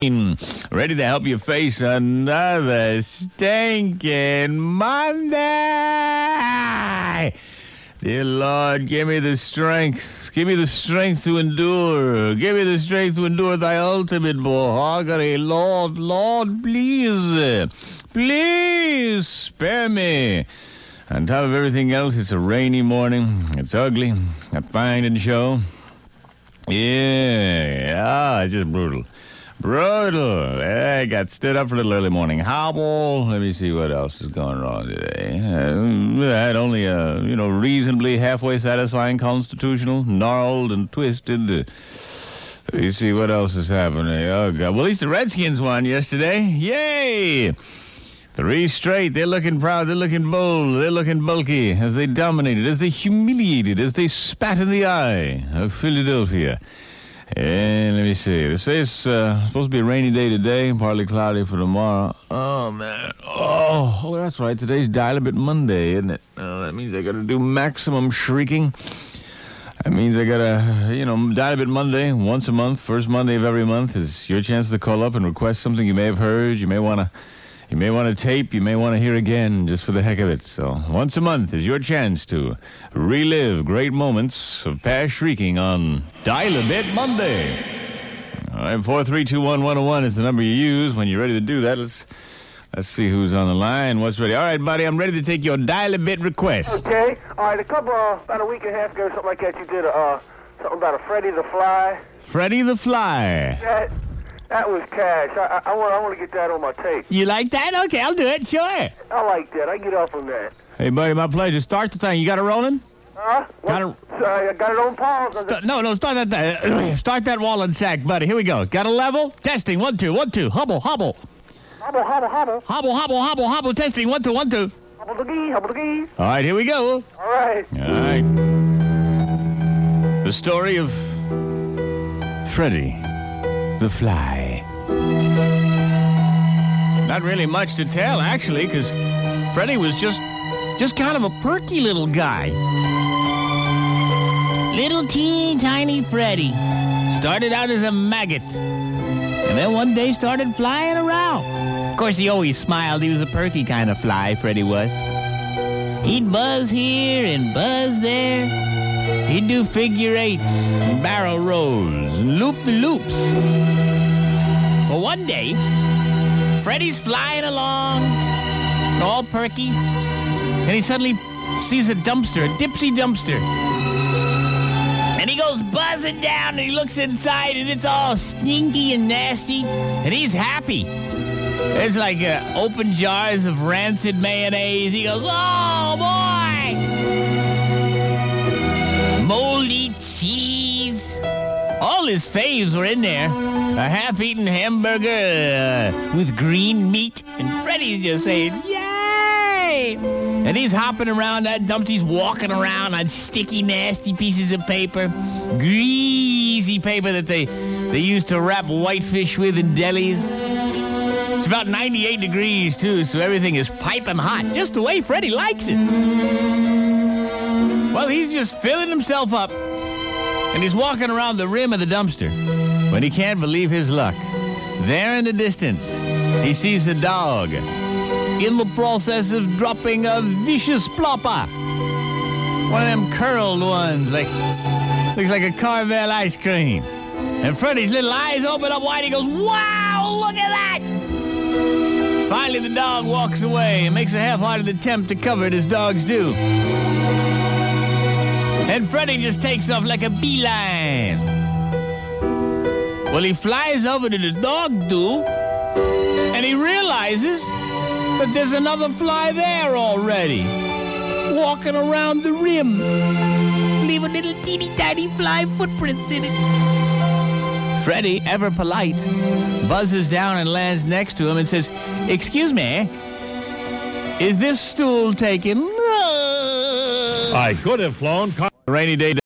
Ready to help you face another stinking Monday. Dear Lord, give me the strength. Give me the strength to endure. Give me the strength to endure thy ultimate mahogany. Lord, Lord, please. Please spare me. On top of everything else, it's a rainy morning. It's ugly. Not fine in show. Yeah, ah, it's just brutal. Brutal. I got stood up for a little early morning hobble. Let me see what else is going wrong today. Uh, I had only a, you know, reasonably halfway satisfying constitutional, gnarled and twisted. Uh, let me see what else is happening. Oh, God. Well, at least the Redskins won yesterday. Yay! Three straight. They're looking proud. They're looking bold. They're looking bulky as they dominated, as they humiliated, as they spat in the eye of Philadelphia. And let me see. They say it's uh, supposed to be a rainy day today, partly cloudy for tomorrow. Oh, man. Oh, oh that's right. Today's Dial a Bit Monday, isn't it? Oh, that means I got to do maximum shrieking. That means I got to, you know, Dial a Bit Monday once a month. First Monday of every month is your chance to call up and request something you may have heard. You may want to you may want to tape, you may want to hear again just for the heck of it. So, once a month is your chance to relive great moments of past shrieking on Dial a Bit Monday. All right, 4321101 is the number you use when you're ready to do that. Let's let's see who's on the line. What's ready? All right, buddy, I'm ready to take your Dial a Bit request. Okay. All right. A couple, uh, about a week and a half ago, something like that, you did uh, something about a Freddie the Fly. Freddie the Fly. That that was cash. I, I, I want I want to get that on my tape. You like that? Okay, I'll do it. Sure. I like that. I get off on that. Hey, buddy, my pleasure. Start the thing. You got it rolling? Huh? Got What? Sorry, I got it on pause. St- no, no, start that. Uh, start that Wollensak, buddy. Here we go. Got a level? Testing. One, two, one, two. Hubble, hubble. Hobble, hobble, hobble. Hobble, hobble, hobble, hobble. Testing. One, two, one, two. Hobble the gee, hobble the gee. All right, here we go. All right. All right. The story of Freddie the Fly. Not really much to tell, actually, because Freddie was just, just kind of a perky little guy. Little teeny tiny Freddie started out as a maggot, and then one day started flying around. Of course, he always smiled. He was a perky kind of fly, Freddie was. He'd buzz here and buzz there. He'd do figure eights and barrel rolls and loop the loops. Well, one day, Freddie's flying along, all perky, and he suddenly sees a dumpster, a dipsy dumpster. And he goes buzzing down and he looks inside and it's all stinky and nasty. And he's happy. It's like uh, open jars of rancid mayonnaise. He goes, oh boy! Cheese. All his faves were in there. A half eaten hamburger uh, with green meat. And Freddie's just saying, Yay! And he's hopping around that dumpster. Walking around on sticky, nasty pieces of paper. Greasy paper that they, they used to wrap whitefish with in delis. It's about 98 degrees, too, so everything is piping hot, just the way Freddie likes it. Well, he's just filling himself up, and he's walking around the rim of the dumpster when he can't believe his luck. There in the distance, he sees a dog in the process of dropping a vicious plopper. One of them curled ones, like looks like a Carvel ice cream. And Freddie's little eyes open up wide. He goes, "Wow! Look at that!" Finally, the dog walks away and makes a half-hearted attempt to cover it as dogs do. And Freddie just takes off like a beeline. Well, he flies over to the dog do, and he realizes that there's another fly there already, walking around the rim, leaving little teeny tiny fly footprints in it. Freddie, ever polite, buzzes down and lands next to him and says, Excuse me, is this stool taken? No. I could have flown. Rainy day.